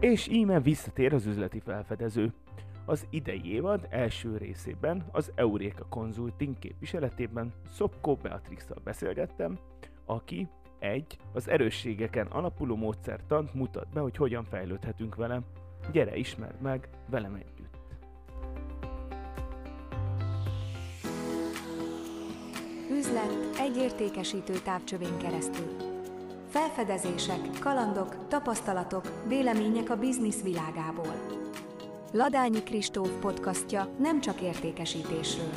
És íme visszatér az üzleti felfedező. Az idei évad első részében az Euréka Consulting képviseletében Szopko beatrix beszélgettem, aki egy, az erősségeken alapuló módszertant mutat be, hogy hogyan fejlődhetünk vele. Gyere, ismerd meg velem együtt! Üzlet egy értékesítő távcsövén keresztül. Felfedezések, kalandok, tapasztalatok, vélemények a biznisz világából. Ladányi Kristóf podcastja nem csak értékesítésről.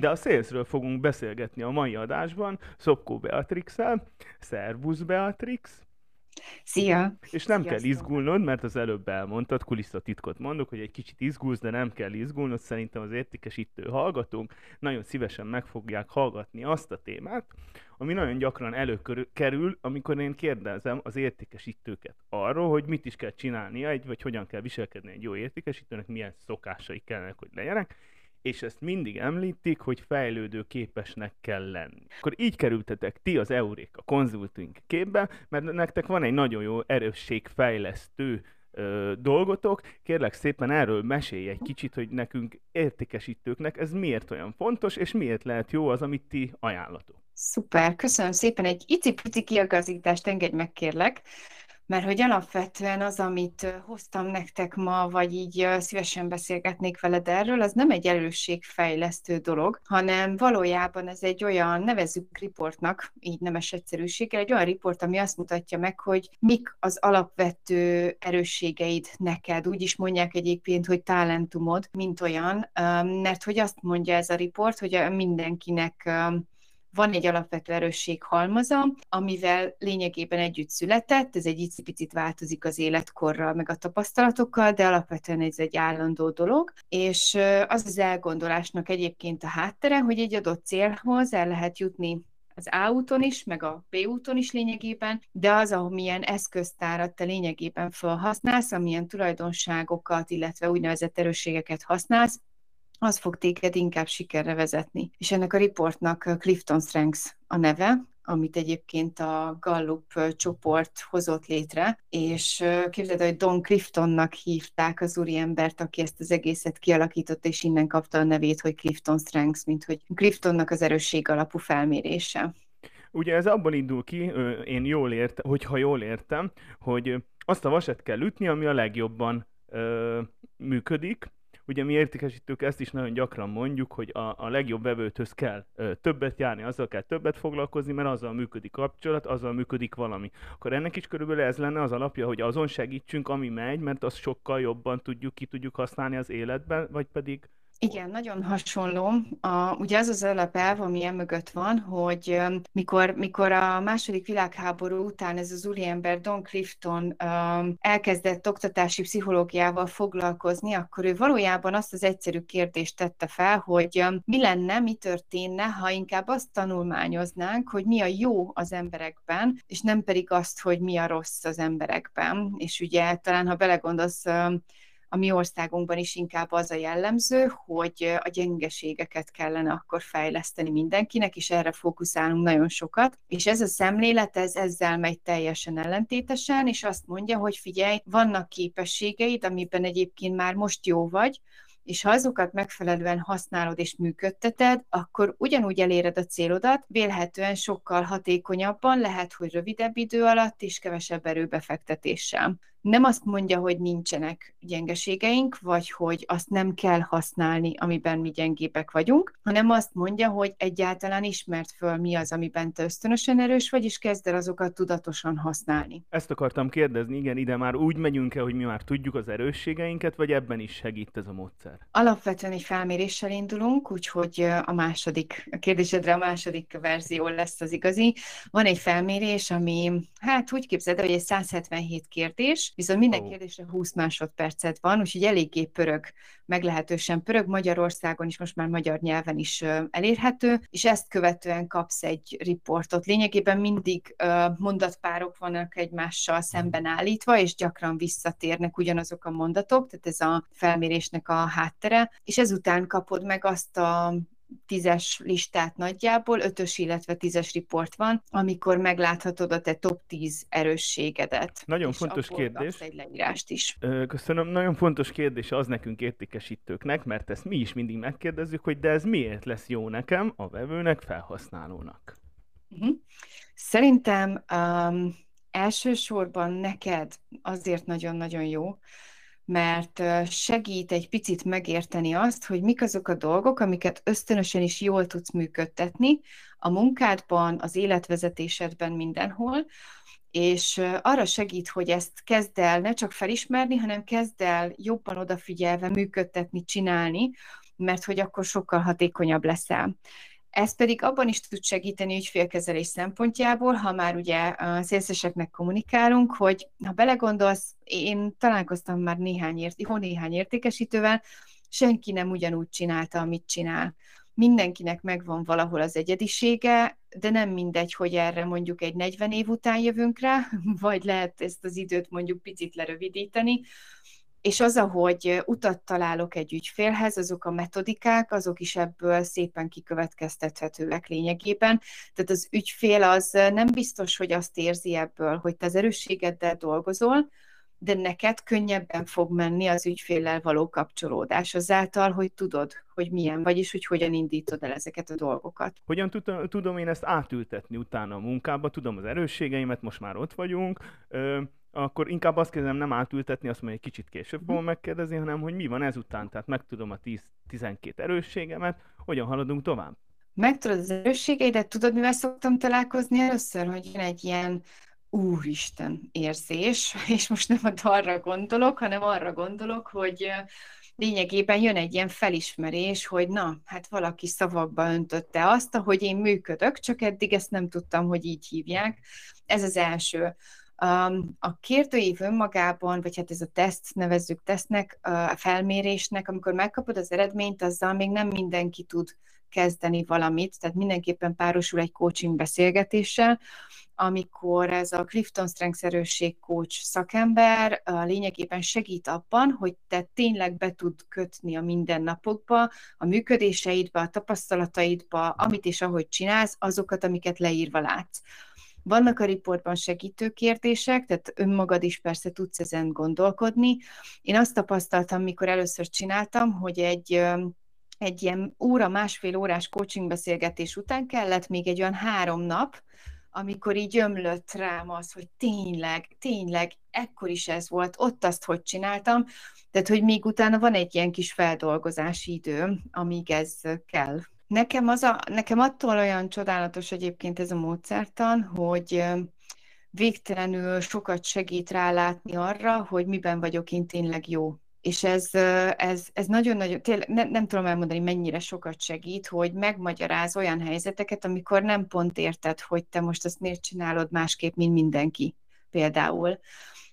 De a salesről fogunk beszélgetni a mai adásban Szopkó Beatrix-el. Szervusz Beatrix! Szia! És nem Sziasztok. kell izgulnod, mert az előbb elmondtad, kulisszatitkot mondok, hogy egy kicsit izgulsz, de nem kell izgulnod. Szerintem az értékesítő hallgatónk nagyon szívesen meg fogják hallgatni azt a témát, ami nagyon gyakran előkerül, amikor én kérdezem az értékesítőket arról, hogy mit is kell csinálnia, egy, vagy hogyan kell viselkedni egy jó értékesítőnek, milyen szokásai kellene, hogy legyenek és ezt mindig említik, hogy fejlődő képesnek kell lenni. Akkor így kerültetek ti az Euréka konzultunk képbe, mert nektek van egy nagyon jó erősségfejlesztő ö, dolgotok. Kérlek szépen erről mesélj egy kicsit, hogy nekünk értékesítőknek ez miért olyan fontos, és miért lehet jó az, amit ti ajánlatok. Szuper, köszönöm szépen. Egy icipici kiagazítást engedj meg, kérlek mert hogy alapvetően az, amit hoztam nektek ma, vagy így szívesen beszélgetnék veled erről, az nem egy erősségfejlesztő dolog, hanem valójában ez egy olyan, nevezzük riportnak, így nemes egyszerűséggel, egy olyan riport, ami azt mutatja meg, hogy mik az alapvető erősségeid neked. Úgy is mondják egyébként, hogy talentumod, mint olyan, mert hogy azt mondja ez a riport, hogy mindenkinek van egy alapvető erősség halmaza, amivel lényegében együtt született, ez egy icipicit változik az életkorral, meg a tapasztalatokkal, de alapvetően ez egy állandó dolog, és az az elgondolásnak egyébként a háttere, hogy egy adott célhoz el lehet jutni az A úton is, meg a B úton is lényegében, de az, ahol milyen eszköztárat te lényegében felhasználsz, amilyen tulajdonságokat, illetve úgynevezett erősségeket használsz, az fog téged inkább sikerre vezetni. És ennek a riportnak Clifton Strengths a neve, amit egyébként a Gallup csoport hozott létre, és képzeld, hogy Don Cliftonnak hívták az úriembert, aki ezt az egészet kialakította, és innen kapta a nevét, hogy Clifton Strengths, mint hogy Cliftonnak az erősség alapú felmérése. Ugye ez abból indul ki, én jól értem, hogyha jól értem, hogy azt a vasat kell ütni, ami a legjobban ö, működik, ugye mi értékesítők ezt is nagyon gyakran mondjuk, hogy a, a legjobb vevőthöz kell ö, többet járni, azzal kell többet foglalkozni, mert azzal működik kapcsolat, azzal működik valami. Akkor ennek is körülbelül ez lenne az alapja, hogy azon segítsünk, ami megy, mert azt sokkal jobban tudjuk, ki tudjuk használni az életben, vagy pedig igen, nagyon hasonló. A, ugye az az alapelv, ami emögött van, hogy mikor, mikor a második világháború után ez az úriember Don Clifton um, elkezdett oktatási pszichológiával foglalkozni, akkor ő valójában azt az egyszerű kérdést tette fel, hogy um, mi lenne, mi történne, ha inkább azt tanulmányoznánk, hogy mi a jó az emberekben, és nem pedig azt, hogy mi a rossz az emberekben. És ugye talán, ha belegondolsz, um, a mi országunkban is inkább az a jellemző, hogy a gyengeségeket kellene akkor fejleszteni mindenkinek, és erre fókuszálunk nagyon sokat. És ez a szemlélet, ez ezzel megy teljesen ellentétesen, és azt mondja, hogy figyelj, vannak képességeid, amiben egyébként már most jó vagy, és ha azokat megfelelően használod és működteted, akkor ugyanúgy eléred a célodat, vélhetően sokkal hatékonyabban, lehet, hogy rövidebb idő alatt és kevesebb erőbefektetéssel nem azt mondja, hogy nincsenek gyengeségeink, vagy hogy azt nem kell használni, amiben mi gyengébek vagyunk, hanem azt mondja, hogy egyáltalán ismert föl, mi az, amiben te ösztönösen erős vagy, és kezd el azokat tudatosan használni. Ezt akartam kérdezni, igen, ide már úgy megyünk-e, hogy mi már tudjuk az erősségeinket, vagy ebben is segít ez a módszer? Alapvetően egy felméréssel indulunk, úgyhogy a második, a kérdésedre a második verzió lesz az igazi. Van egy felmérés, ami, hát úgy képzeld hogy egy 177 kérdés, viszont minden kérdésre 20 másodpercet van, úgyhogy eléggé pörög, meglehetősen pörög. Magyarországon is most már magyar nyelven is elérhető, és ezt követően kapsz egy riportot. Lényegében mindig mondatpárok vannak egymással szemben állítva, és gyakran visszatérnek ugyanazok a mondatok, tehát ez a felmérésnek a háttere, és ezután kapod meg azt a tízes listát nagyjából, ötös, illetve tízes riport van, amikor megláthatod a te top 10 erősségedet. Nagyon fontos kérdés. egy leírást is. Köszönöm. Nagyon fontos kérdés az nekünk értékesítőknek, mert ezt mi is mindig megkérdezzük, hogy de ez miért lesz jó nekem, a vevőnek, felhasználónak? Uh-huh. Szerintem um, elsősorban neked azért nagyon-nagyon jó, mert segít egy picit megérteni azt, hogy mik azok a dolgok, amiket ösztönösen is jól tudsz működtetni a munkádban, az életvezetésedben, mindenhol, és arra segít, hogy ezt kezd el ne csak felismerni, hanem kezd el jobban odafigyelve működtetni, csinálni, mert hogy akkor sokkal hatékonyabb leszel. Ez pedig abban is tud segíteni ügyfélkezelés szempontjából, ha már ugye a szélszeseknek kommunikálunk, hogy ha belegondolsz, én találkoztam már néhány, ért, néhány értékesítővel, senki nem ugyanúgy csinálta, amit csinál. Mindenkinek megvan valahol az egyedisége, de nem mindegy, hogy erre mondjuk egy 40 év után jövünk rá, vagy lehet ezt az időt mondjuk picit lerövidíteni, és az, ahogy utat találok egy ügyfélhez, azok a metodikák, azok is ebből szépen kikövetkeztethetőek lényegében. Tehát az ügyfél az nem biztos, hogy azt érzi ebből, hogy te az erősségeddel dolgozol, de neked könnyebben fog menni az ügyféllel való kapcsolódás azáltal, hogy tudod, hogy milyen vagy, és hogy hogyan indítod el ezeket a dolgokat. Hogyan tudom én ezt átültetni utána a munkába? Tudom az erősségeimet, most már ott vagyunk, akkor inkább azt kezdem nem átültetni, azt mondja, egy kicsit később fogom mhm. megkérdezni, hanem hogy mi van ezután, tehát megtudom a 10-12 erősségemet, hogyan haladunk tovább. Megtudod az erősségeidet, tudod, mivel szoktam találkozni először, hogy jön egy ilyen úristen érzés, és most nem arra gondolok, hanem arra gondolok, hogy lényegében jön egy ilyen felismerés, hogy na, hát valaki szavakba öntötte azt, ahogy én működök, csak eddig ezt nem tudtam, hogy így hívják. Ez az első. A kérdőív önmagában, vagy hát ez a teszt, nevezzük tesztnek, a felmérésnek, amikor megkapod az eredményt, azzal még nem mindenki tud kezdeni valamit, tehát mindenképpen párosul egy coaching beszélgetéssel, amikor ez a Clifton Strengths erősség coach szakember lényegében segít abban, hogy te tényleg be tud kötni a mindennapokba, a működéseidbe, a tapasztalataidba, amit és ahogy csinálsz, azokat, amiket leírva látsz. Vannak a riportban segítő kérdések, tehát önmagad is persze tudsz ezen gondolkodni. Én azt tapasztaltam, mikor először csináltam, hogy egy egy ilyen óra, másfél órás coaching beszélgetés után kellett még egy olyan három nap, amikor így ömlött rám az, hogy tényleg, tényleg, ekkor is ez volt, ott azt hogy csináltam, tehát hogy még utána van egy ilyen kis feldolgozási idő, amíg ez kell. Nekem, az a, nekem attól olyan csodálatos egyébként ez a módszertan, hogy végtelenül sokat segít rálátni arra, hogy miben vagyok én tényleg jó. És ez, ez, ez nagyon-nagyon, tényleg ne, nem tudom elmondani, mennyire sokat segít, hogy megmagyaráz olyan helyzeteket, amikor nem pont érted, hogy te most azt miért csinálod másképp, mint mindenki például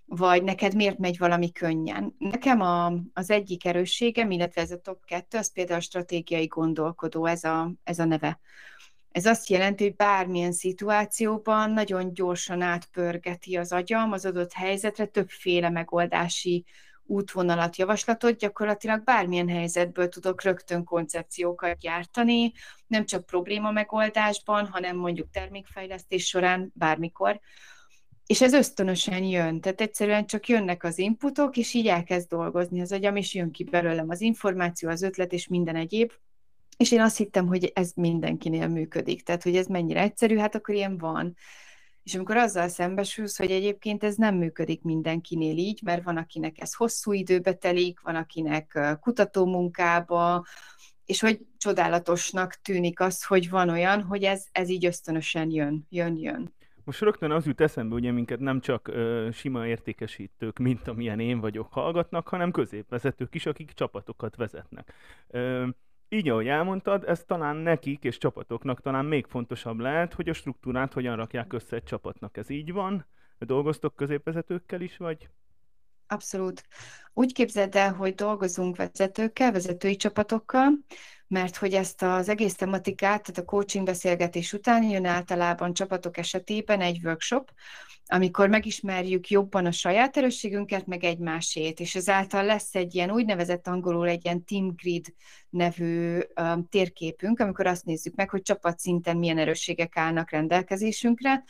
vagy neked miért megy valami könnyen. Nekem a, az egyik erősségem, illetve ez a top 2, az például a stratégiai gondolkodó, ez a, ez a neve. Ez azt jelenti, hogy bármilyen szituációban nagyon gyorsan átpörgeti az agyam az adott helyzetre, többféle megoldási útvonalat, javaslatot, gyakorlatilag bármilyen helyzetből tudok rögtön koncepciókat gyártani, nem csak probléma megoldásban, hanem mondjuk termékfejlesztés során bármikor. És ez ösztönösen jön, tehát egyszerűen csak jönnek az inputok, és így elkezd dolgozni az agyam, és jön ki belőlem az információ, az ötlet, és minden egyéb. És én azt hittem, hogy ez mindenkinél működik, tehát hogy ez mennyire egyszerű, hát akkor ilyen van. És amikor azzal szembesülsz, hogy egyébként ez nem működik mindenkinél így, mert van, akinek ez hosszú időbe telik, van, akinek kutatómunkába, és hogy csodálatosnak tűnik az, hogy van olyan, hogy ez, ez így ösztönösen jön, jön, jön. Most rögtön az jut eszembe, ugye minket nem csak ö, sima értékesítők, mint amilyen én vagyok, hallgatnak, hanem középvezetők is, akik csapatokat vezetnek. Ö, így, ahogy elmondtad, ez talán nekik és csapatoknak talán még fontosabb lehet, hogy a struktúrát hogyan rakják össze egy csapatnak. Ez így van? Dolgoztok középvezetőkkel is, vagy? Abszolút. Úgy képzeld el, hogy dolgozunk vezetőkkel, vezetői csapatokkal, mert hogy ezt az egész tematikát, tehát a coaching beszélgetés után jön általában csapatok esetében egy workshop, amikor megismerjük jobban a saját erősségünket, meg egymásét, és ezáltal lesz egy ilyen úgynevezett angolul egy ilyen team grid nevű um, térképünk, amikor azt nézzük meg, hogy csapatszinten milyen erősségek állnak rendelkezésünkre,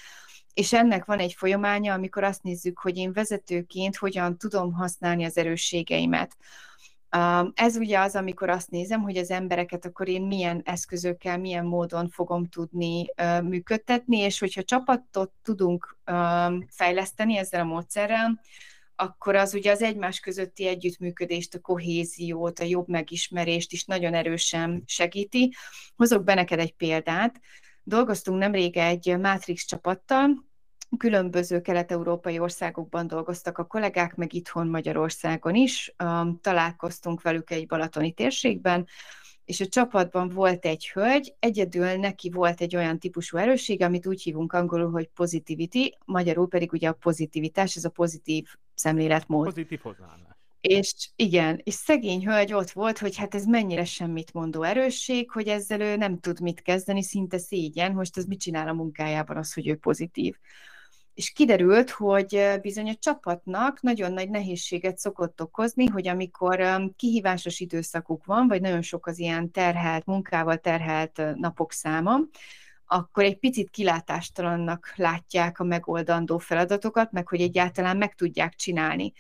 és ennek van egy folyamánya, amikor azt nézzük, hogy én vezetőként hogyan tudom használni az erősségeimet. Ez ugye az, amikor azt nézem, hogy az embereket akkor én milyen eszközökkel, milyen módon fogom tudni működtetni, és hogyha csapatot tudunk fejleszteni ezzel a módszerrel, akkor az ugye az egymás közötti együttműködést, a kohéziót, a jobb megismerést is nagyon erősen segíti. Hozok be neked egy példát. Dolgoztunk nemrég egy Matrix csapattal, különböző kelet-európai országokban dolgoztak a kollégák, meg itthon Magyarországon is. Találkoztunk velük egy balatoni térségben, és a csapatban volt egy hölgy, egyedül neki volt egy olyan típusú erősség, amit úgy hívunk angolul, hogy positivity, magyarul pedig ugye a pozitivitás, ez a pozitív szemléletmód. Pozitív hozzáállás. És igen, és szegény hölgy ott volt, hogy hát ez mennyire semmit mondó erősség, hogy ezzel ő nem tud mit kezdeni, szinte szégyen, most ez mit csinál a munkájában az, hogy ő pozitív és kiderült, hogy bizony a csapatnak nagyon nagy nehézséget szokott okozni, hogy amikor kihívásos időszakuk van, vagy nagyon sok az ilyen terhelt, munkával terhelt napok száma, akkor egy picit kilátástalannak látják a megoldandó feladatokat, meg hogy egyáltalán meg tudják csinálni.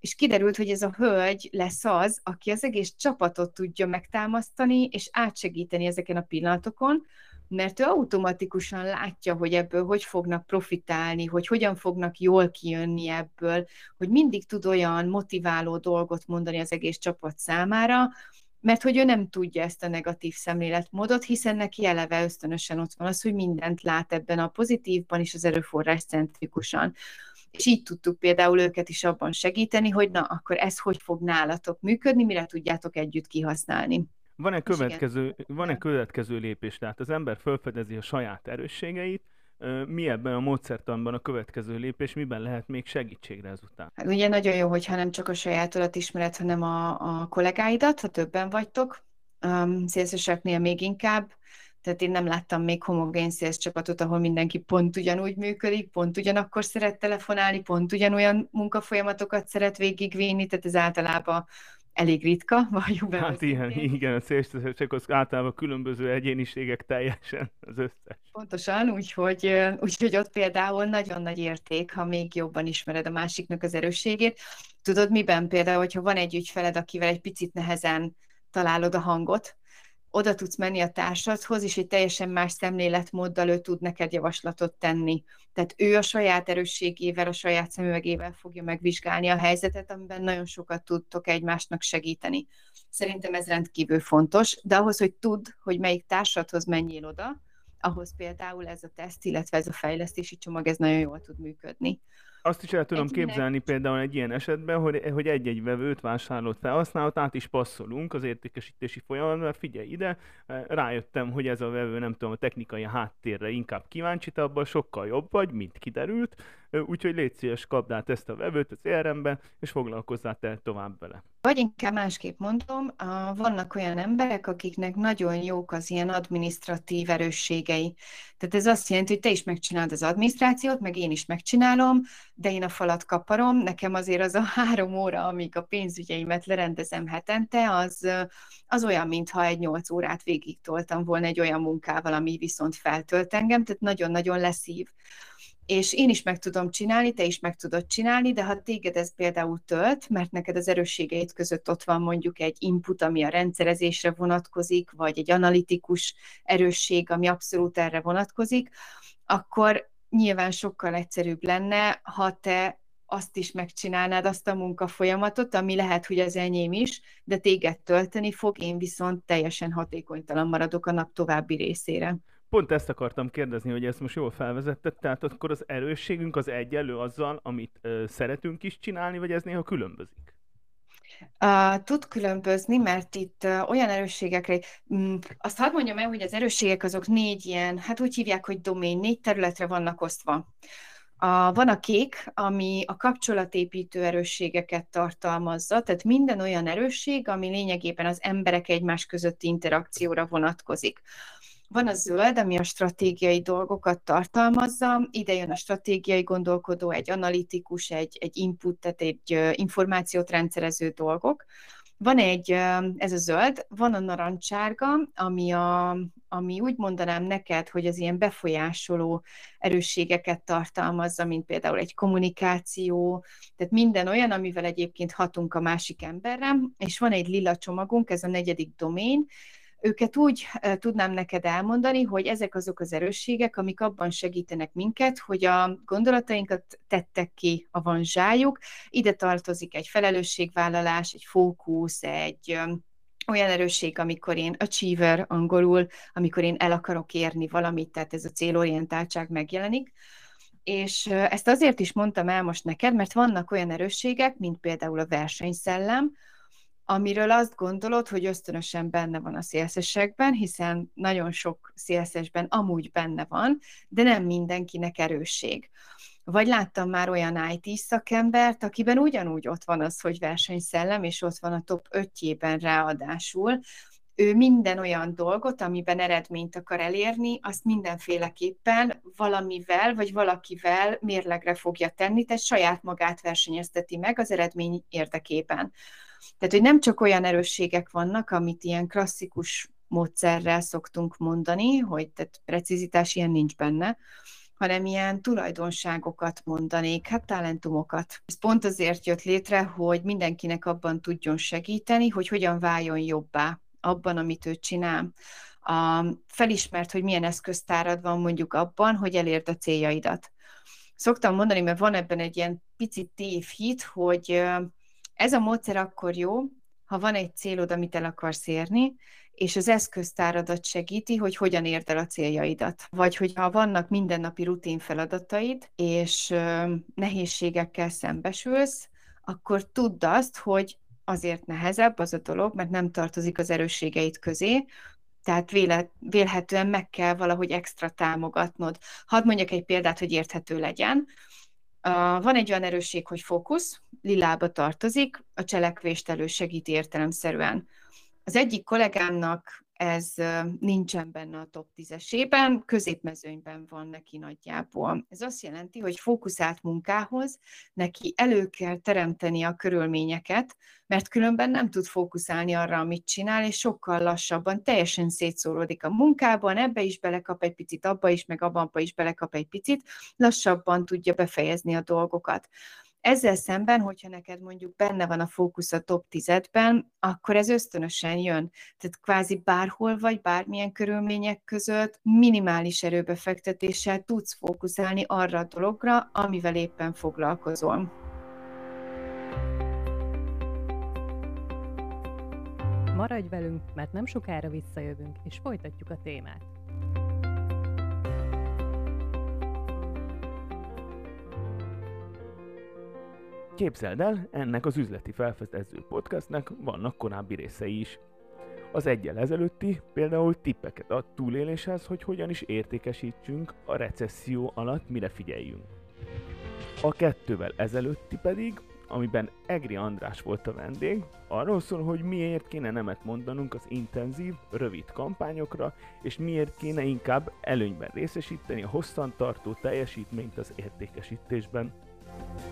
És kiderült, hogy ez a hölgy lesz az, aki az egész csapatot tudja megtámasztani, és átsegíteni ezeken a pillanatokon, mert ő automatikusan látja, hogy ebből hogy fognak profitálni, hogy hogyan fognak jól kijönni ebből, hogy mindig tud olyan motiváló dolgot mondani az egész csapat számára, mert hogy ő nem tudja ezt a negatív szemléletmódot, hiszen neki eleve ösztönösen ott van az, hogy mindent lát ebben a pozitívban és az erőforrás centrikusan. És így tudtuk például őket is abban segíteni, hogy na, akkor ez hogy fog nálatok működni, mire tudjátok együtt kihasználni. Van-e következő, van-e következő lépés? Tehát az ember felfedezi a saját erősségeit, mi ebben a módszertanban a következő lépés, miben lehet még segítségre ezután? Hát ugye nagyon jó, hogyha nem csak a sajátodat ismered, hanem a, a kollégáidat, ha többen vagytok, um, szélszeseknél még inkább, tehát én nem láttam még homogén szélsz csapatot, ahol mindenki pont ugyanúgy működik, pont ugyanakkor szeret telefonálni, pont ugyanolyan munkafolyamatokat szeret végigvinni, tehát ez általában elég ritka, valljuk be. Hát ilyen, igen, a szélsőség az általában különböző egyéniségek teljesen az összes. Pontosan, úgyhogy, úgyhogy ott például nagyon nagy érték, ha még jobban ismered a másiknak az erősségét. Tudod, miben például, hogyha van egy ügyfeled, akivel egy picit nehezen találod a hangot, oda tudsz menni a társadhoz, és egy teljesen más szemléletmóddal ő tud neked javaslatot tenni. Tehát ő a saját erősségével, a saját szemüvegével fogja megvizsgálni a helyzetet, amiben nagyon sokat tudtok egymásnak segíteni. Szerintem ez rendkívül fontos, de ahhoz, hogy tudd, hogy melyik társadhoz menjél oda, ahhoz például ez a teszt, illetve ez a fejlesztési csomag, ez nagyon jól tud működni. Azt is el tudom Egynek... képzelni például egy ilyen esetben, hogy, hogy egy-egy vevőt vásárolt felhasználót át is passzolunk az értékesítési folyamatban, mert figyelj ide, rájöttem, hogy ez a vevő nem tudom, a technikai háttérre inkább kíváncsi, te abban sokkal jobb vagy, mint kiderült, úgyhogy légy szíves, kapd át ezt a vevőt az CRM-ben, és foglalkozzál te tovább vele. Vagy inkább másképp mondom, vannak olyan emberek, akiknek nagyon jók az ilyen administratív erősségei. Tehát ez azt jelenti, hogy te is megcsinálod az adminisztrációt, meg én is megcsinálom, de én a falat kaparom, nekem azért az a három óra, amíg a pénzügyeimet lerendezem hetente, az, az olyan, mintha egy nyolc órát végig toltam volna egy olyan munkával, ami viszont feltölt engem, tehát nagyon-nagyon leszív és én is meg tudom csinálni, te is meg tudod csinálni, de ha téged ez például tölt, mert neked az erősségeid között ott van mondjuk egy input, ami a rendszerezésre vonatkozik, vagy egy analitikus erősség, ami abszolút erre vonatkozik, akkor nyilván sokkal egyszerűbb lenne, ha te azt is megcsinálnád, azt a munkafolyamatot, ami lehet, hogy az enyém is, de téged tölteni fog, én viszont teljesen hatékonytalan maradok a nap további részére. Pont ezt akartam kérdezni, hogy ezt most jól felvezetted, tehát akkor az erősségünk az egyenlő azzal, amit ö, szeretünk is csinálni, vagy ez néha különbözik? Uh, tud különbözni, mert itt uh, olyan erősségekre, um, azt hadd mondjam el, hogy az erősségek azok négy ilyen, hát úgy hívják, hogy domén, négy területre vannak osztva. A, van a kék, ami a kapcsolatépítő erősségeket tartalmazza, tehát minden olyan erősség, ami lényegében az emberek egymás közötti interakcióra vonatkozik. Van a zöld, ami a stratégiai dolgokat tartalmazza, ide jön a stratégiai gondolkodó, egy analitikus, egy, egy input, tehát egy információt rendszerező dolgok. Van egy, ez a zöld, van a narancsárga, ami, a, ami úgy mondanám neked, hogy az ilyen befolyásoló erősségeket tartalmazza, mint például egy kommunikáció, tehát minden olyan, amivel egyébként hatunk a másik emberre, és van egy lila csomagunk, ez a negyedik domén, őket úgy tudnám neked elmondani, hogy ezek azok az erősségek, amik abban segítenek minket, hogy a gondolatainkat tettek ki a van zsájuk. Ide tartozik egy felelősségvállalás, egy fókusz, egy olyan erősség, amikor én achiever angolul, amikor én el akarok érni valamit, tehát ez a célorientáltság megjelenik. És ezt azért is mondtam el most neked, mert vannak olyan erősségek, mint például a versenyszellem, amiről azt gondolod, hogy ösztönösen benne van a szélszesekben, hiszen nagyon sok szélszesben amúgy benne van, de nem mindenkinek erősség. Vagy láttam már olyan IT szakembert, akiben ugyanúgy ott van az, hogy versenyszellem, és ott van a top 5-jében ráadásul, ő minden olyan dolgot, amiben eredményt akar elérni, azt mindenféleképpen valamivel vagy valakivel mérlegre fogja tenni, tehát saját magát versenyezteti meg az eredmény érdekében. Tehát, hogy nem csak olyan erősségek vannak, amit ilyen klasszikus módszerrel szoktunk mondani, hogy tehát precizitás ilyen nincs benne, hanem ilyen tulajdonságokat mondanék, hát talentumokat. Ez pont azért jött létre, hogy mindenkinek abban tudjon segíteni, hogy hogyan váljon jobbá abban, amit ő csinál. A, felismert, hogy milyen eszköztárad van mondjuk abban, hogy elérd a céljaidat. Szoktam mondani, mert van ebben egy ilyen picit tévhit, hogy ez a módszer akkor jó, ha van egy célod, amit el akarsz érni, és az eszköztáradat segíti, hogy hogyan érd el a céljaidat. Vagy hogyha vannak mindennapi rutin feladataid, és nehézségekkel szembesülsz, akkor tudd azt, hogy azért nehezebb az a dolog, mert nem tartozik az erősségeid közé, tehát véle, vélhetően meg kell valahogy extra támogatnod. Hadd mondjak egy példát, hogy érthető legyen. Van egy olyan erősség, hogy fókusz, lilába tartozik, a cselekvést elősegíti értelemszerűen. Az egyik kollégámnak ez nincsen benne a top 10-esében, középmezőnyben van neki nagyjából. Ez azt jelenti, hogy fókuszált munkához neki elő kell teremteni a körülményeket, mert különben nem tud fókuszálni arra, amit csinál, és sokkal lassabban teljesen szétszóródik a munkában, ebbe is belekap egy picit, abba is, meg abba is belekap egy picit, lassabban tudja befejezni a dolgokat. Ezzel szemben, hogyha neked mondjuk benne van a fókusz a top 10-ben, akkor ez ösztönösen jön. Tehát kvázi bárhol vagy, bármilyen körülmények között minimális erőbefektetéssel tudsz fókuszálni arra a dologra, amivel éppen foglalkozol. Maradj velünk, mert nem sokára visszajövünk, és folytatjuk a témát. Képzeld el, ennek az üzleti felfedező podcastnek vannak korábbi részei is. Az egyel ezelőtti például tippeket ad túléléshez, hogy hogyan is értékesítsünk a recesszió alatt, mire figyeljünk. A kettővel ezelőtti pedig, amiben Egri András volt a vendég, arról szól, hogy miért kéne nemet mondanunk az intenzív, rövid kampányokra, és miért kéne inkább előnyben részesíteni a hosszantartó teljesítményt az értékesítésben.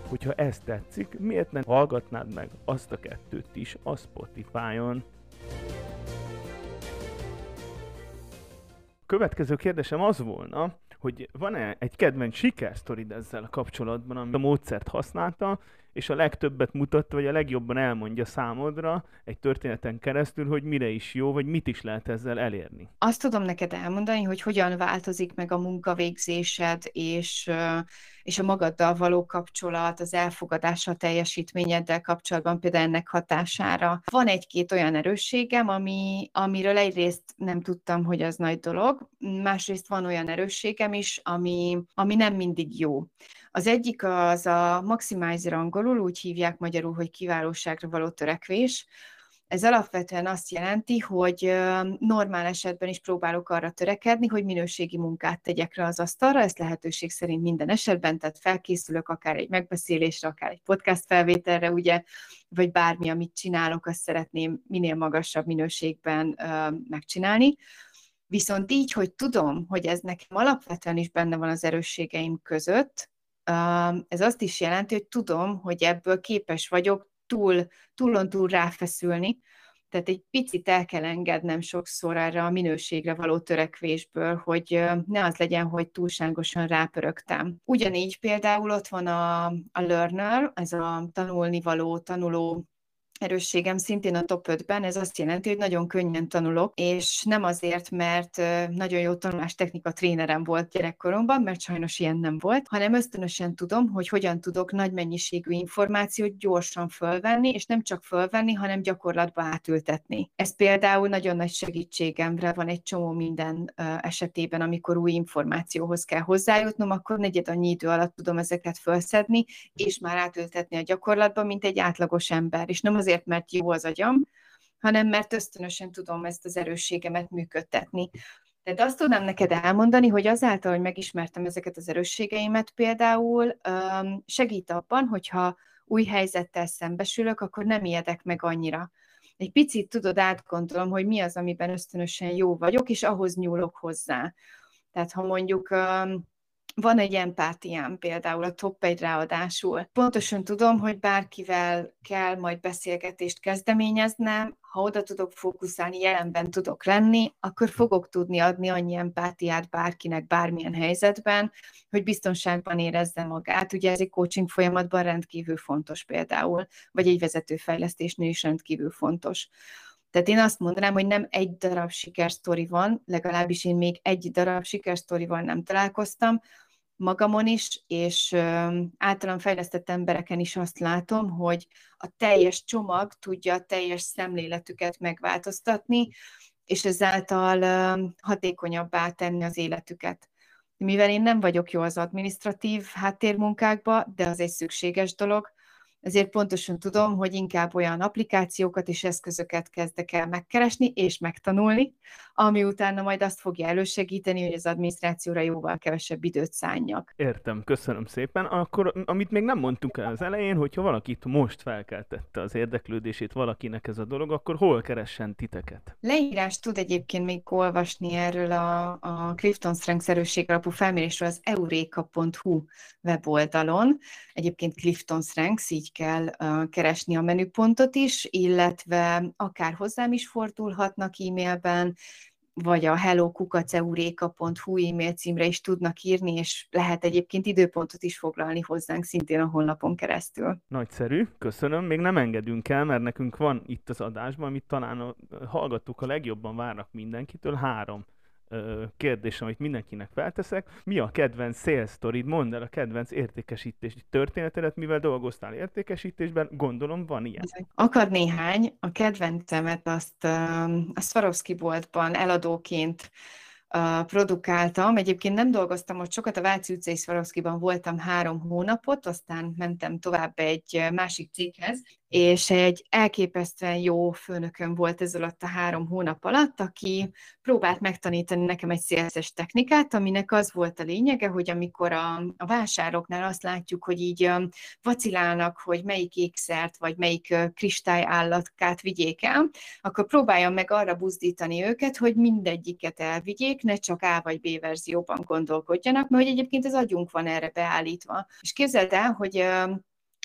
Hogyha ez tetszik, miért nem hallgatnád meg azt a kettőt is a Spotify-on? Következő kérdésem az volna, hogy van-e egy kedvenc sikersztorid ezzel kapcsolatban, ami a módszert használta, és a legtöbbet mutatta, vagy a legjobban elmondja számodra egy történeten keresztül, hogy mire is jó, vagy mit is lehet ezzel elérni. Azt tudom neked elmondani, hogy hogyan változik meg a munkavégzésed, és, és a magaddal való kapcsolat, az elfogadása a teljesítményeddel kapcsolatban például ennek hatására. Van egy-két olyan erősségem, ami, amiről egyrészt nem tudtam, hogy az nagy dolog, másrészt van olyan erősségem is, ami, ami nem mindig jó. Az egyik az a maximizer angolul, úgy hívják magyarul, hogy kiválóságra való törekvés. Ez alapvetően azt jelenti, hogy normál esetben is próbálok arra törekedni, hogy minőségi munkát tegyek rá az asztalra, ez lehetőség szerint minden esetben, tehát felkészülök akár egy megbeszélésre, akár egy podcast felvételre, ugye, vagy bármi, amit csinálok, azt szeretném minél magasabb minőségben megcsinálni. Viszont így, hogy tudom, hogy ez nekem alapvetően is benne van az erősségeim között, ez azt is jelenti, hogy tudom, hogy ebből képes vagyok túl, túlon túl ráfeszülni, tehát egy picit el kell engednem sokszor erre a minőségre való törekvésből, hogy ne az legyen, hogy túlságosan rápörögtem. Ugyanígy például ott van a, a learner, ez a tanulni való, tanuló erősségem szintén a top 5-ben, ez azt jelenti, hogy nagyon könnyen tanulok, és nem azért, mert nagyon jó tanulás technika trénerem volt gyerekkoromban, mert sajnos ilyen nem volt, hanem ösztönösen tudom, hogy hogyan tudok nagy mennyiségű információt gyorsan fölvenni, és nem csak fölvenni, hanem gyakorlatba átültetni. Ez például nagyon nagy segítségemre van egy csomó minden esetében, amikor új információhoz kell hozzájutnom, akkor negyed annyi idő alatt tudom ezeket felszedni, és már átültetni a gyakorlatba, mint egy átlagos ember. És nem azért azért, mert jó az agyam, hanem mert ösztönösen tudom ezt az erősségemet működtetni. Tehát azt tudnám neked elmondani, hogy azáltal, hogy megismertem ezeket az erősségeimet például, segít abban, hogyha új helyzettel szembesülök, akkor nem ijedek meg annyira. Egy picit tudod, átgondolom, hogy mi az, amiben ösztönösen jó vagyok, és ahhoz nyúlok hozzá. Tehát ha mondjuk van egy empátiám például a top egy ráadásul. Pontosan tudom, hogy bárkivel kell majd beszélgetést kezdeményeznem, ha oda tudok fókuszálni, jelenben tudok lenni, akkor fogok tudni adni annyi empátiát bárkinek bármilyen helyzetben, hogy biztonságban érezze magát. Ugye ez egy coaching folyamatban rendkívül fontos például, vagy egy vezetőfejlesztésnél is rendkívül fontos. Tehát én azt mondanám, hogy nem egy darab sikersztori van, legalábbis én még egy darab sikersztorival nem találkoztam, magamon is, és általán fejlesztett embereken is azt látom, hogy a teljes csomag tudja a teljes szemléletüket megváltoztatni, és ezáltal hatékonyabbá tenni az életüket. Mivel én nem vagyok jó az administratív háttérmunkákba, de az egy szükséges dolog, ezért pontosan tudom, hogy inkább olyan applikációkat és eszközöket kezdek el megkeresni és megtanulni, ami utána majd azt fogja elősegíteni, hogy az adminisztrációra jóval kevesebb időt szálljak. Értem, köszönöm szépen. Akkor, amit még nem mondtunk el az elején, hogyha valakit most felkeltette az érdeklődését valakinek ez a dolog, akkor hol keressen titeket? Leírást tud egyébként még olvasni erről a, a Clifton Strengths erősség alapú felmérésről az eureka.hu weboldalon. Egyébként Clifton Strengths, így kell keresni a menüpontot is, illetve akár hozzám is fordulhatnak e-mailben, vagy a hellokukaceuréka.hu e-mail címre is tudnak írni, és lehet egyébként időpontot is foglalni hozzánk szintén a honlapon keresztül. Nagyszerű, köszönöm. Még nem engedünk el, mert nekünk van itt az adásban, amit talán a hallgatók a legjobban várnak mindenkitől, három kérdés, amit mindenkinek felteszek. Mi a kedvenc sales story Mondd el a kedvenc értékesítési történetedet, mivel dolgoztál értékesítésben, gondolom van ilyen. Akad néhány. A kedvencemet azt a Swarovski boltban eladóként produkáltam. Egyébként nem dolgoztam ott sokat, a Váci utcai Swarovski-ban voltam három hónapot, aztán mentem tovább egy másik céghez, és egy elképesztően jó főnökön volt ez alatt a három hónap alatt, aki próbált megtanítani nekem egy szélszes technikát, aminek az volt a lényege, hogy amikor a, a vásároknál azt látjuk, hogy így vacilálnak, hogy melyik ékszert, vagy melyik kristályallatkát vigyék el, akkor próbáljam meg arra buzdítani őket, hogy mindegyiket elvigyék, ne csak A vagy B verzióban gondolkodjanak, mert hogy egyébként az agyunk van erre beállítva. És képzeld el, hogy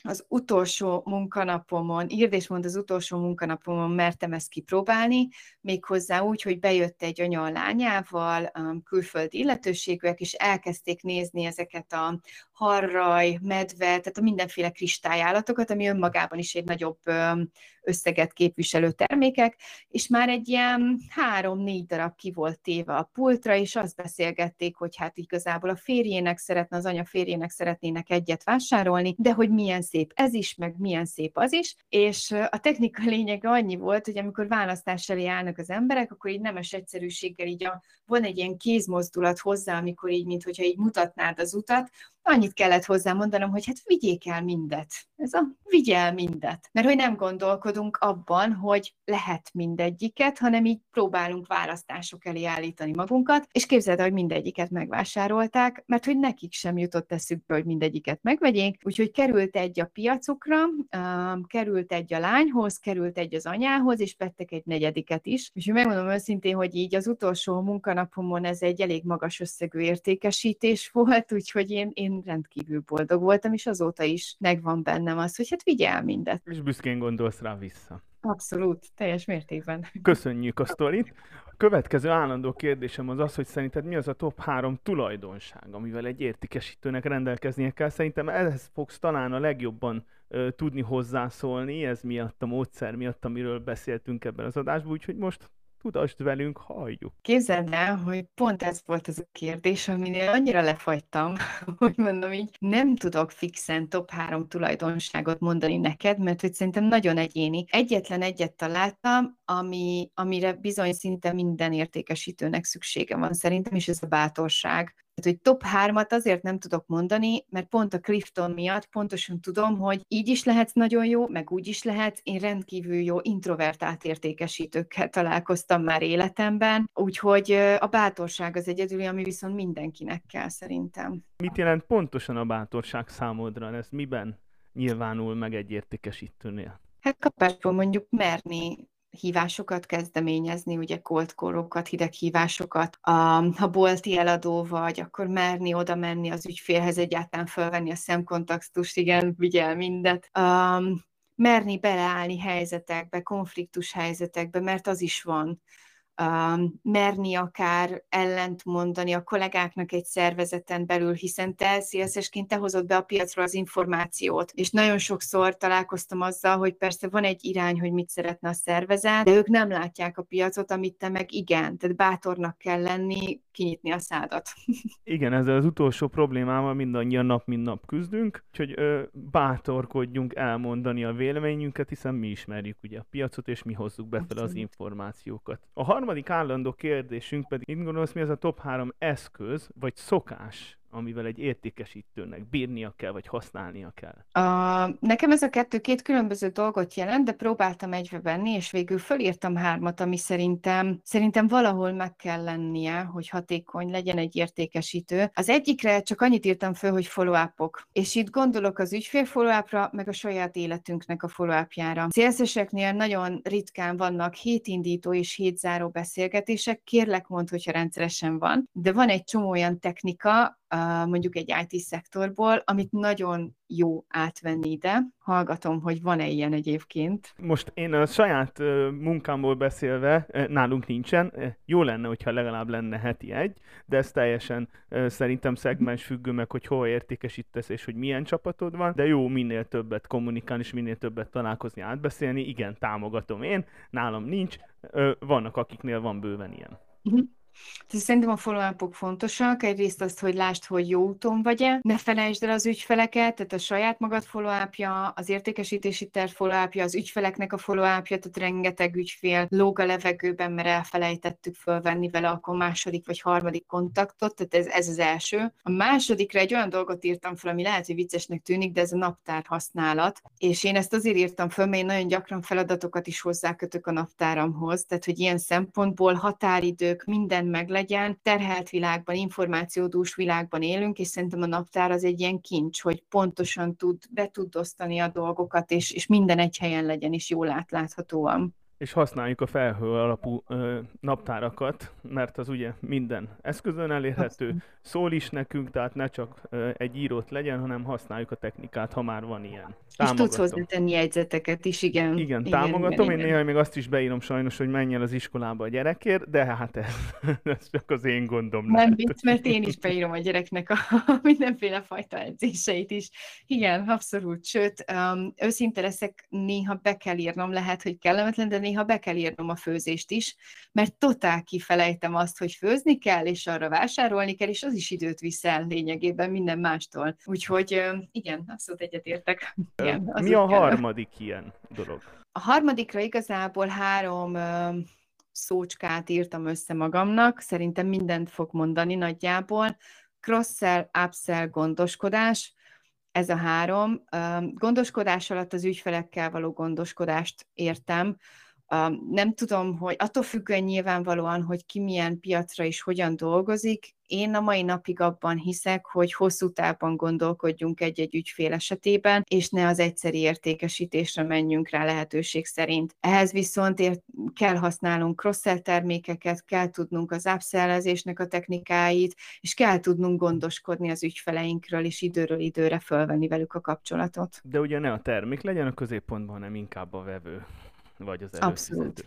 az utolsó munkanapomon, írd és mond az utolsó munkanapomon mertem ezt kipróbálni, méghozzá úgy, hogy bejött egy anya a lányával, külföldi illetőségűek, és elkezdték nézni ezeket a harraj, medve, tehát a mindenféle kristályállatokat, ami önmagában is egy nagyobb összeget képviselő termékek, és már egy ilyen három-négy darab ki volt téve a pultra, és azt beszélgették, hogy hát igazából a férjének szeretne, az anya férjének szeretnének egyet vásárolni, de hogy milyen szép ez is, meg milyen szép az is, és a technika lényege annyi volt, hogy amikor választás elé állnak az emberek, akkor így nemes egyszerűséggel így a, van egy ilyen kézmozdulat hozzá, amikor így, mintha így mutatnád az utat, annyit kellett hozzá mondanom, hogy hát vigyék el mindet. Ez a vigyel mindet. Mert hogy nem gondolkodunk abban, hogy lehet mindegyiket, hanem így próbálunk választások elé állítani magunkat, és képzeld, hogy mindegyiket megvásárolták, mert hogy nekik sem jutott eszükbe, hogy mindegyiket megvegyék, úgyhogy került egy a piacukra, um, került egy a lányhoz, került egy az anyához, és vettek egy negyediket is. És megmondom őszintén, hogy így az utolsó munkanapomon ez egy elég magas összegű értékesítés volt, úgyhogy én, én rendkívül boldog voltam, és azóta is megvan bennem az, hogy hát vigyel mindet. És büszkén gondolsz rá vissza. Abszolút, teljes mértékben. Köszönjük a sztorit. A következő állandó kérdésem az az, hogy szerinted mi az a top három tulajdonság, amivel egy értékesítőnek rendelkeznie kell. Szerintem ehhez fogsz talán a legjobban ö, tudni hozzászólni, ez miatt a módszer miatt, amiről beszéltünk ebben az adásban, úgyhogy most tudasd velünk, halljuk. Képzeld el, hogy pont ez volt az a kérdés, aminél annyira lefagytam, hogy mondom így, nem tudok fixen top három tulajdonságot mondani neked, mert hogy szerintem nagyon egyéni. Egyetlen egyet találtam, ami, amire bizony szinte minden értékesítőnek szüksége van szerintem, és ez a bátorság. Hogy top 3-at azért nem tudok mondani, mert pont a Clifton miatt pontosan tudom, hogy így is lehet nagyon jó, meg úgy is lehet. Én rendkívül jó introvertált értékesítőkkel találkoztam már életemben, úgyhogy a bátorság az egyedül, ami viszont mindenkinek kell szerintem. Mit jelent pontosan a bátorság számodra? Ez miben nyilvánul meg egy értékesítőnél? Hát kapásból mondjuk merni hívásokat kezdeményezni, ugye cold call-okat, hívásokat. A, ha bolti eladó vagy, akkor merni oda menni az ügyfélhez, egyáltalán felvenni a szemkontaktust, igen, vigyel mindet. Um, merni beleállni helyzetekbe, konfliktus helyzetekbe, mert az is van merni akár ellent mondani a kollégáknak egy szervezeten belül, hiszen te CSS-ként te hozod be a piacról az információt, és nagyon sokszor találkoztam azzal, hogy persze van egy irány, hogy mit szeretne a szervezet, de ők nem látják a piacot, amit te meg igen, tehát bátornak kell lenni, kinyitni a szádat. Igen, ezzel az utolsó problémával mindannyian nap, mint nap küzdünk, úgyhogy ö, bátorkodjunk elmondani a véleményünket, hiszen mi ismerjük ugye a piacot, és mi hozzuk be fel az információkat. A harmadik állandó kérdésünk pedig, mit gondolsz, mi az a top három eszköz, vagy szokás, amivel egy értékesítőnek bírnia kell, vagy használnia kell? A, nekem ez a kettő két különböző dolgot jelent, de próbáltam egybe venni, és végül fölírtam hármat, ami szerintem, szerintem valahol meg kell lennie, hogy hatékony legyen egy értékesítő. Az egyikre csak annyit írtam föl, hogy follow-upok. És itt gondolok az ügyfél follow meg a saját életünknek a follow-upjára. CSS-eknél nagyon ritkán vannak hétindító és hétzáró beszélgetések, kérlek mondd, hogyha rendszeresen van, de van egy csomó olyan technika, mondjuk egy IT-szektorból, amit nagyon jó átvenni ide. Hallgatom, hogy van-e ilyen egyébként. Most én a saját munkámból beszélve, nálunk nincsen, jó lenne, hogyha legalább lenne heti egy, de ez teljesen szerintem szegmens függő meg, hogy hol értékesítesz és hogy milyen csapatod van, de jó minél többet kommunikálni és minél többet találkozni, átbeszélni. Igen, támogatom én, nálam nincs, vannak akiknél van bőven ilyen. Tehát szerintem a follow fontosak. Egyrészt azt, hogy lásd, hogy jó úton vagy-e. Ne felejtsd el az ügyfeleket, tehát a saját magad follow az értékesítési terv follow az ügyfeleknek a follow tehát rengeteg ügyfél lóg a levegőben, mert elfelejtettük fölvenni vele akkor második vagy harmadik kontaktot, tehát ez, ez az első. A másodikra egy olyan dolgot írtam fel, ami lehet, hogy viccesnek tűnik, de ez a naptár használat. És én ezt azért írtam föl, mert én nagyon gyakran feladatokat is hozzákötök a naptáramhoz, tehát hogy ilyen szempontból határidők, minden meglegyen. Terhelt világban, információdús világban élünk, és szerintem a naptár az egy ilyen kincs, hogy pontosan tud, be tud osztani a dolgokat, és, és minden egy helyen legyen, és jól átláthatóan és használjuk a felhő alapú ö, naptárakat, mert az ugye minden eszközön elérhető, szól is nekünk, tehát ne csak ö, egy írót legyen, hanem használjuk a technikát, ha már van ilyen. Támogatom. És tudsz hozzátenni jegyzeteket is, igen. Igen, támogatom, igen, igen, én néha még azt is beírom sajnos, hogy menjen az iskolába a gyerekért, de hát ez, ez csak az én gondom. Nem vicc, mert én is beírom a gyereknek a, a mindenféle fajta edzéseit is. Igen, abszolút, sőt, um, őszinte leszek, néha be kell írnom, lehet, hogy kellemetlen, de néha be kell írnom a főzést is, mert totál kifelejtem azt, hogy főzni kell, és arra vásárolni kell, és az is időt viszel lényegében minden mástól. Úgyhogy igen, abszolút egyetértek. Igen, Mi a harmadik kell. ilyen dolog? A harmadikra igazából három szócskát írtam össze magamnak, szerintem mindent fog mondani nagyjából. cross-sell, upsell, gondoskodás, ez a három. Gondoskodás alatt az ügyfelekkel való gondoskodást értem, nem tudom, hogy attól függően nyilvánvalóan, hogy ki milyen piacra és hogyan dolgozik, én a mai napig abban hiszek, hogy hosszú távban gondolkodjunk egy-egy ügyfél esetében, és ne az egyszeri értékesítésre menjünk rá lehetőség szerint. Ehhez viszont ért, kell használnunk cross termékeket, kell tudnunk az upsellezésnek a technikáit, és kell tudnunk gondoskodni az ügyfeleinkről, és időről időre fölvenni velük a kapcsolatot. De ugye ne a termék legyen a középpontban, hanem inkább a vevő vagy az előfizető. Abszolút.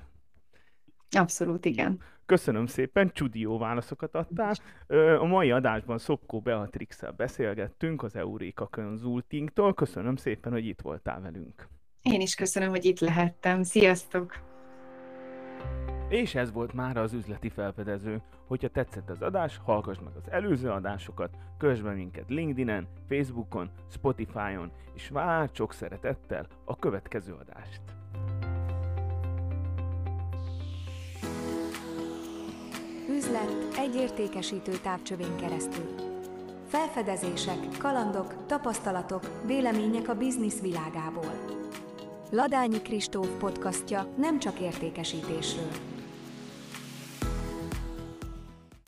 Abszolút, igen. Köszönöm szépen, csudi jó válaszokat adtál. A mai adásban Szokkó beatrix beszélgettünk az Euréka Consultingtól. Köszönöm szépen, hogy itt voltál velünk. Én is köszönöm, hogy itt lehettem. Sziasztok! És ez volt már az üzleti felfedező. Hogyha tetszett az adás, hallgass meg az előző adásokat, kövess be minket LinkedIn-en, Facebookon, Spotify-on, és várj sok szeretettel a következő adást. Üzlet egy értékesítő távcsövén keresztül. Felfedezések, kalandok, tapasztalatok, vélemények a biznisz világából. Ladányi Kristóf podcastja nem csak értékesítésről,